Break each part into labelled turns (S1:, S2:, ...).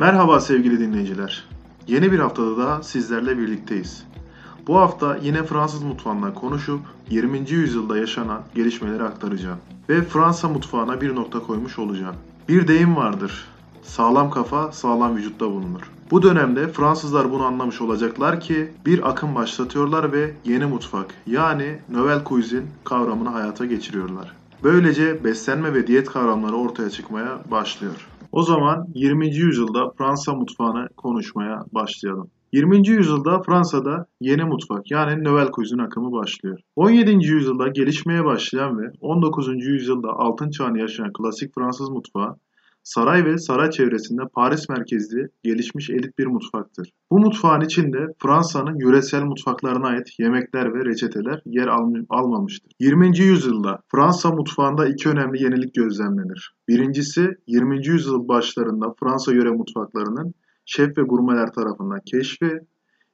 S1: Merhaba sevgili dinleyiciler. Yeni bir haftada daha sizlerle birlikteyiz. Bu hafta yine Fransız mutfağından konuşup 20. yüzyılda yaşanan gelişmeleri aktaracağım. Ve Fransa mutfağına bir nokta koymuş olacağım. Bir deyim vardır. Sağlam kafa sağlam vücutta bulunur. Bu dönemde Fransızlar bunu anlamış olacaklar ki bir akım başlatıyorlar ve yeni mutfak yani Nouvelle Cuisine kavramını hayata geçiriyorlar. Böylece beslenme ve diyet kavramları ortaya çıkmaya başlıyor. O zaman 20. yüzyılda Fransa mutfağını konuşmaya başlayalım. 20. yüzyılda Fransa'da yeni mutfak yani Nouvelle Cuisine akımı başlıyor. 17. yüzyılda gelişmeye başlayan ve 19. yüzyılda altın çağını yaşayan klasik Fransız mutfağı saray ve saray çevresinde Paris merkezli gelişmiş elit bir mutfaktır. Bu mutfağın içinde Fransa'nın yöresel mutfaklarına ait yemekler ve reçeteler yer al- almamıştır. 20. yüzyılda Fransa mutfağında iki önemli yenilik gözlemlenir. Birincisi 20. yüzyıl başlarında Fransa yöre mutfaklarının şef ve gurmeler tarafından keşfi,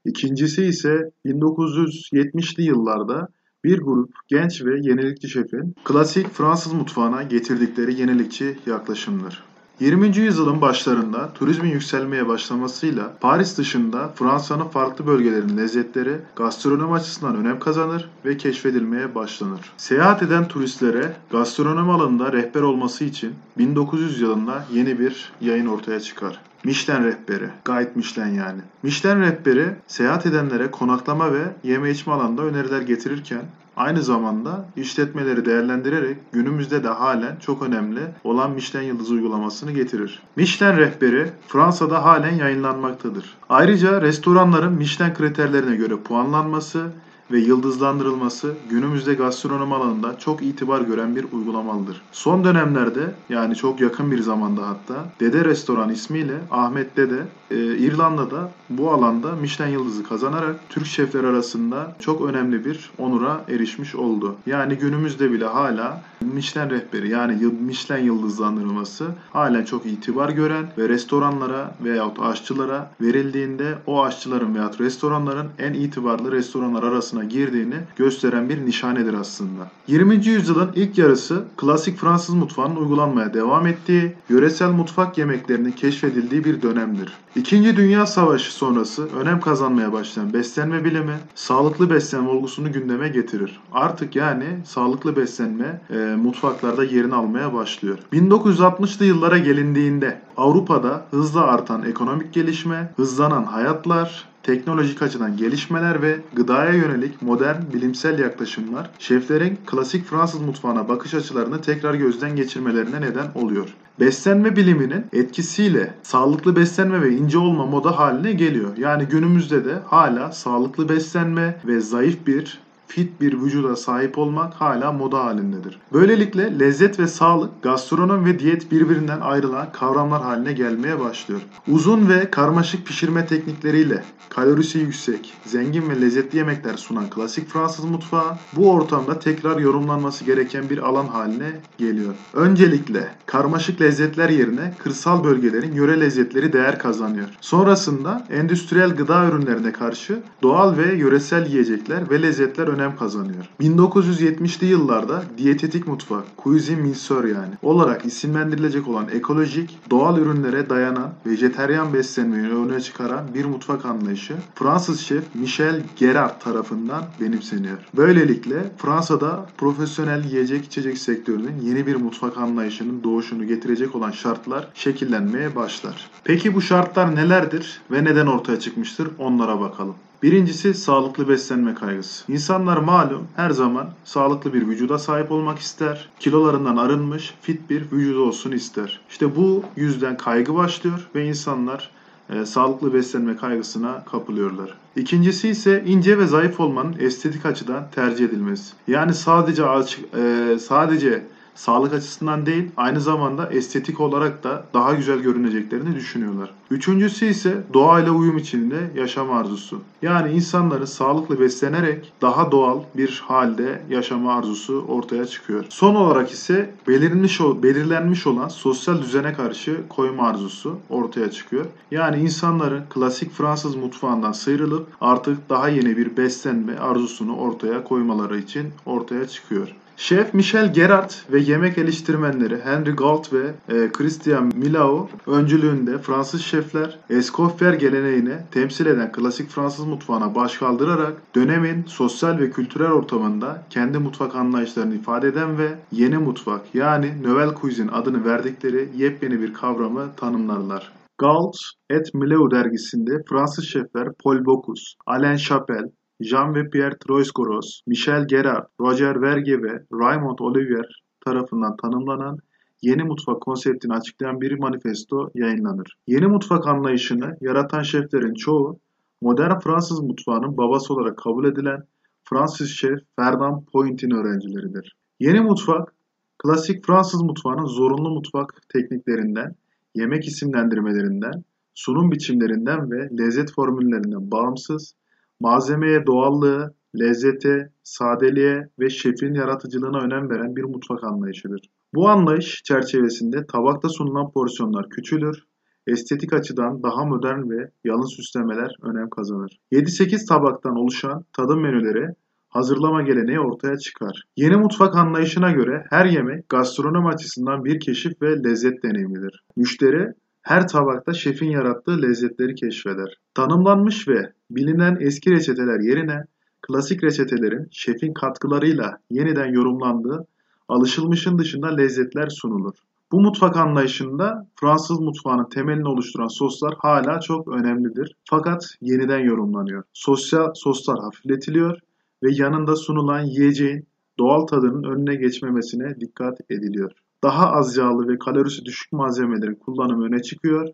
S1: İkincisi ise 1970'li yıllarda bir grup genç ve yenilikçi şefin klasik Fransız mutfağına getirdikleri yenilikçi yaklaşımdır. 20. yüzyılın başlarında turizmin yükselmeye başlamasıyla Paris dışında Fransa'nın farklı bölgelerinin lezzetleri gastronomi açısından önem kazanır ve keşfedilmeye başlanır. Seyahat eden turistlere gastronomi alanında rehber olması için 1900 yılında yeni bir yayın ortaya çıkar. Michelin rehberi, Guide Michelin yani. Michelin rehberi seyahat edenlere konaklama ve yeme içme alanında öneriler getirirken aynı zamanda işletmeleri değerlendirerek günümüzde de halen çok önemli olan Michelin yıldız uygulamasını getirir. Michelin rehberi Fransa'da halen yayınlanmaktadır. Ayrıca restoranların Michelin kriterlerine göre puanlanması ve yıldızlandırılması günümüzde gastronomi alanında çok itibar gören bir uygulamalıdır. Son dönemlerde yani çok yakın bir zamanda hatta Dede Restoran ismiyle Ahmet Dede e, İrlanda'da bu alanda Michelin yıldızı kazanarak Türk şefler arasında çok önemli bir onura erişmiş oldu. Yani günümüzde bile hala Michelin rehberi yani Michelin yıldızlandırılması halen çok itibar gören ve restoranlara veyahut aşçılara verildiğinde o aşçıların veyahut restoranların en itibarlı restoranlar arasına girdiğini gösteren bir nişanedir aslında. 20. yüzyılın ilk yarısı klasik Fransız mutfağının uygulanmaya devam ettiği, yöresel mutfak yemeklerinin keşfedildiği bir dönemdir. İkinci Dünya Savaşı sonrası önem kazanmaya başlayan beslenme bilimi, sağlıklı beslenme olgusunu gündeme getirir. Artık yani sağlıklı beslenme e, mutfaklarda yerini almaya başlıyor. 1960'lı yıllara gelindiğinde Avrupa'da hızla artan ekonomik gelişme, hızlanan hayatlar, teknolojik açıdan gelişmeler ve gıdaya yönelik modern bilimsel yaklaşımlar şeflerin klasik Fransız mutfağına bakış açılarını tekrar gözden geçirmelerine neden oluyor. Beslenme biliminin etkisiyle sağlıklı beslenme ve ince olma moda haline geliyor. Yani günümüzde de hala sağlıklı beslenme ve zayıf bir fit bir vücuda sahip olmak hala moda halindedir. Böylelikle lezzet ve sağlık, gastronom ve diyet birbirinden ayrılan kavramlar haline gelmeye başlıyor. Uzun ve karmaşık pişirme teknikleriyle kalorisi yüksek, zengin ve lezzetli yemekler sunan klasik Fransız mutfağı bu ortamda tekrar yorumlanması gereken bir alan haline geliyor. Öncelikle karmaşık lezzetler yerine kırsal bölgelerin yöre lezzetleri değer kazanıyor. Sonrasında endüstriyel gıda ürünlerine karşı doğal ve yöresel yiyecekler ve lezzetler önem kazanıyor. 1970'li yıllarda diyetetik mutfak, cuisine minceur yani olarak isimlendirilecek olan ekolojik, doğal ürünlere dayanan, vejeteryan beslenmeyi öne çıkaran bir mutfak anlayışı Fransız şef Michel Gerard tarafından benimseniyor. Böylelikle Fransa'da profesyonel yiyecek içecek sektörünün yeni bir mutfak anlayışının doğuşunu getirecek olan şartlar şekillenmeye başlar. Peki bu şartlar nelerdir ve neden ortaya çıkmıştır onlara bakalım. Birincisi sağlıklı beslenme kaygısı. İnsanlar malum her zaman sağlıklı bir vücuda sahip olmak ister. Kilolarından arınmış, fit bir vücudu olsun ister. İşte bu yüzden kaygı başlıyor ve insanlar e, sağlıklı beslenme kaygısına kapılıyorlar. İkincisi ise ince ve zayıf olmanın estetik açıdan tercih edilmesi. Yani sadece açık, e, sadece sağlık açısından değil aynı zamanda estetik olarak da daha güzel görüneceklerini düşünüyorlar. Üçüncüsü ise doğayla uyum içinde yaşam arzusu. Yani insanların sağlıklı beslenerek daha doğal bir halde yaşama arzusu ortaya çıkıyor. Son olarak ise belirlenmiş, belirlenmiş olan sosyal düzene karşı koyma arzusu ortaya çıkıyor. Yani insanların klasik Fransız mutfağından sıyrılıp artık daha yeni bir beslenme arzusunu ortaya koymaları için ortaya çıkıyor. Şef Michel Gerard ve yemek eleştirmenleri Henry Gault ve e, Christian Millau öncülüğünde Fransız şefler Escoffier geleneğini temsil eden klasik Fransız mutfağına baş kaldırarak dönemin sosyal ve kültürel ortamında kendi mutfak anlayışlarını ifade eden ve yeni mutfak yani Nouvelle Cuisine adını verdikleri yepyeni bir kavramı tanımlarlar. Gault et Millau dergisinde Fransız şefler Paul Bocuse, Alain Chapelle, Jean ve Pierre Troisgros, Michel Gerard, Roger Verge ve Raymond Olivier tarafından tanımlanan yeni mutfak konseptini açıklayan bir manifesto yayınlanır. Yeni mutfak anlayışını yaratan şeflerin çoğu modern Fransız mutfağının babası olarak kabul edilen Fransız şef Fernand Point'in öğrencileridir. Yeni mutfak, klasik Fransız mutfağının zorunlu mutfak tekniklerinden, yemek isimlendirmelerinden, sunum biçimlerinden ve lezzet formüllerinden bağımsız malzemeye doğallığı, lezzete, sadeliğe ve şefin yaratıcılığına önem veren bir mutfak anlayışıdır. Bu anlayış çerçevesinde tabakta sunulan porsiyonlar küçülür, estetik açıdan daha modern ve yalın süslemeler önem kazanır. 7-8 tabaktan oluşan tadım menüleri hazırlama geleneği ortaya çıkar. Yeni mutfak anlayışına göre her yemek gastronomi açısından bir keşif ve lezzet deneyimidir. Müşteri her tabakta şefin yarattığı lezzetleri keşfeder. Tanımlanmış ve bilinen eski reçeteler yerine klasik reçetelerin şefin katkılarıyla yeniden yorumlandığı alışılmışın dışında lezzetler sunulur. Bu mutfak anlayışında Fransız mutfağının temelini oluşturan soslar hala çok önemlidir. Fakat yeniden yorumlanıyor. Sosyal soslar hafifletiliyor ve yanında sunulan yiyeceğin doğal tadının önüne geçmemesine dikkat ediliyor daha az yağlı ve kalorisi düşük malzemelerin kullanımı öne çıkıyor.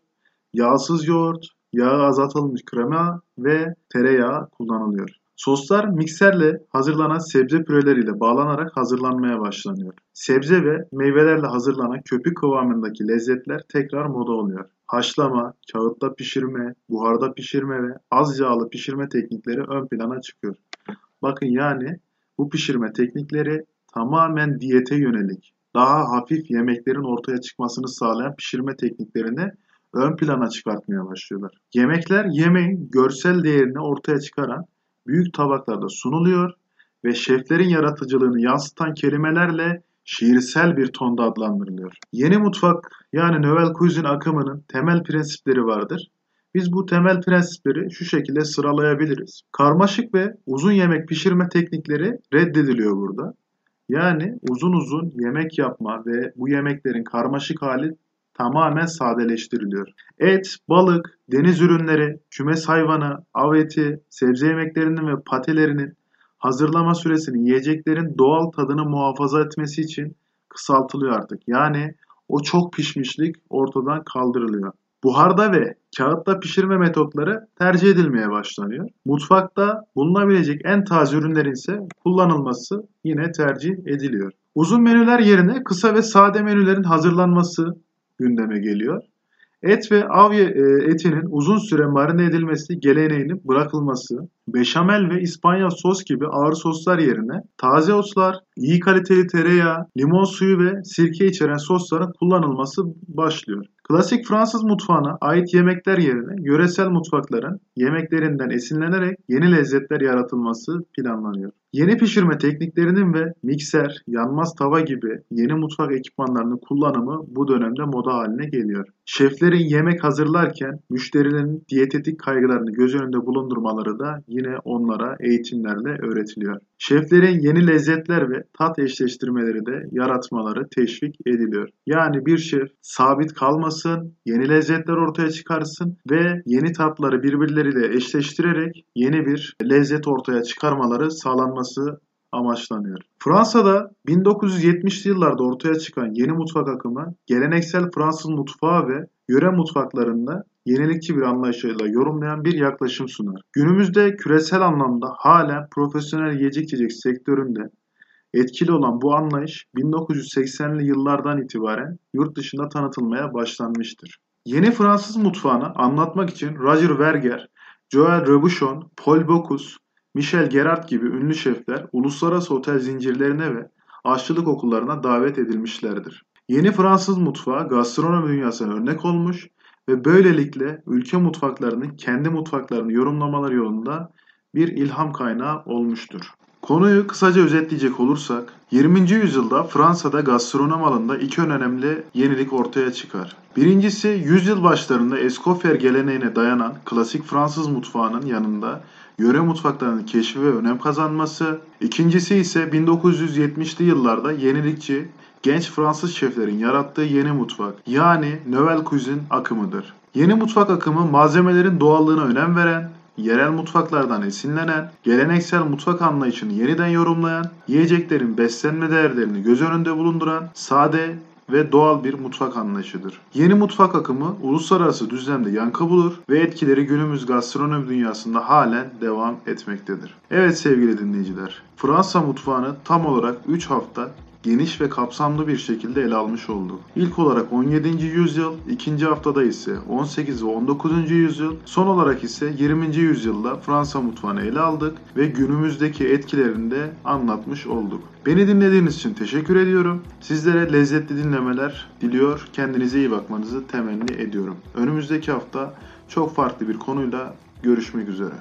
S1: Yağsız yoğurt, yağı azaltılmış krema ve tereyağı kullanılıyor. Soslar mikserle hazırlanan sebze püreleriyle bağlanarak hazırlanmaya başlanıyor. Sebze ve meyvelerle hazırlanan köpük kıvamındaki lezzetler tekrar moda oluyor. Haşlama, kağıtta pişirme, buharda pişirme ve az yağlı pişirme teknikleri ön plana çıkıyor. Bakın yani bu pişirme teknikleri tamamen diyete yönelik daha hafif yemeklerin ortaya çıkmasını sağlayan pişirme tekniklerini ön plana çıkartmaya başlıyorlar. Yemekler yemeğin görsel değerini ortaya çıkaran büyük tabaklarda sunuluyor ve şeflerin yaratıcılığını yansıtan kelimelerle şiirsel bir tonda adlandırılıyor. Yeni mutfak yani Nouvelle Cuisine akımının temel prensipleri vardır. Biz bu temel prensipleri şu şekilde sıralayabiliriz. Karmaşık ve uzun yemek pişirme teknikleri reddediliyor burada. Yani uzun uzun yemek yapma ve bu yemeklerin karmaşık hali tamamen sadeleştiriliyor. Et, balık, deniz ürünleri, kümes hayvanı, av eti, sebze yemeklerinin ve patelerinin hazırlama süresini yiyeceklerin doğal tadını muhafaza etmesi için kısaltılıyor artık. Yani o çok pişmişlik ortadan kaldırılıyor. Buharda ve kağıtta pişirme metotları tercih edilmeye başlanıyor. Mutfakta bulunabilecek en taze ürünlerin ise kullanılması yine tercih ediliyor. Uzun menüler yerine kısa ve sade menülerin hazırlanması gündeme geliyor. Et ve av e, etinin uzun süre marine edilmesi geleneğinin bırakılması, beşamel ve İspanyol sos gibi ağır soslar yerine taze otlar, iyi kaliteli tereyağı, limon suyu ve sirke içeren sosların kullanılması başlıyor. Klasik Fransız mutfağına ait yemekler yerine yöresel mutfakların yemeklerinden esinlenerek yeni lezzetler yaratılması planlanıyor. Yeni pişirme tekniklerinin ve mikser, yanmaz tava gibi yeni mutfak ekipmanlarının kullanımı bu dönemde moda haline geliyor. Şeflerin yemek hazırlarken müşterilerin diyetetik kaygılarını göz önünde bulundurmaları da yine onlara eğitimlerle öğretiliyor. Şeflerin yeni lezzetler ve tat eşleştirmeleri de yaratmaları teşvik ediliyor. Yani bir şef sabit kalmasın, yeni lezzetler ortaya çıkarsın ve yeni tatları birbirleriyle eşleştirerek yeni bir lezzet ortaya çıkarmaları sağlanması amaçlanıyor. Fransa'da 1970'li yıllarda ortaya çıkan yeni mutfak akımı geleneksel Fransız mutfağı ve yöre mutfaklarında yenilikçi bir anlayışıyla yorumlayan bir yaklaşım sunar. Günümüzde küresel anlamda hala profesyonel yiyecek içecek sektöründe etkili olan bu anlayış 1980'li yıllardan itibaren yurt dışında tanıtılmaya başlanmıştır. Yeni Fransız mutfağını anlatmak için Roger Verger, Joël Robuchon, Paul Bocuse, Michel Gerard gibi ünlü şefler uluslararası otel zincirlerine ve aşçılık okullarına davet edilmişlerdir. Yeni Fransız mutfağı gastronomi dünyasına örnek olmuş ve böylelikle ülke mutfaklarının kendi mutfaklarını yorumlamaları yolunda bir ilham kaynağı olmuştur. Konuyu kısaca özetleyecek olursak, 20. yüzyılda Fransa'da gastronom alanında iki önemli yenilik ortaya çıkar. Birincisi yüzyıl başlarında Escoffier geleneğine dayanan klasik Fransız mutfağının yanında yöre mutfaklarının keşfi ve önem kazanması. İkincisi ise 1970'li yıllarda yenilikçi genç Fransız şeflerin yarattığı yeni mutfak yani Nouvelle Cuisine akımıdır. Yeni mutfak akımı malzemelerin doğallığına önem veren, yerel mutfaklardan esinlenen, geleneksel mutfak anlayışını yeniden yorumlayan, yiyeceklerin beslenme değerlerini göz önünde bulunduran, sade ve doğal bir mutfak anlayışıdır. Yeni mutfak akımı uluslararası düzlemde yankı bulur ve etkileri günümüz gastronomi dünyasında halen devam etmektedir. Evet sevgili dinleyiciler, Fransa mutfağını tam olarak 3 hafta geniş ve kapsamlı bir şekilde ele almış olduk. İlk olarak 17. yüzyıl, ikinci haftada ise 18 ve 19. yüzyıl, son olarak ise 20. yüzyılda Fransa mutfağını ele aldık ve günümüzdeki etkilerini de anlatmış olduk. Beni dinlediğiniz için teşekkür ediyorum. Sizlere lezzetli dinlemeler diliyor. Kendinize iyi bakmanızı temenni ediyorum. Önümüzdeki hafta çok farklı bir konuyla görüşmek üzere.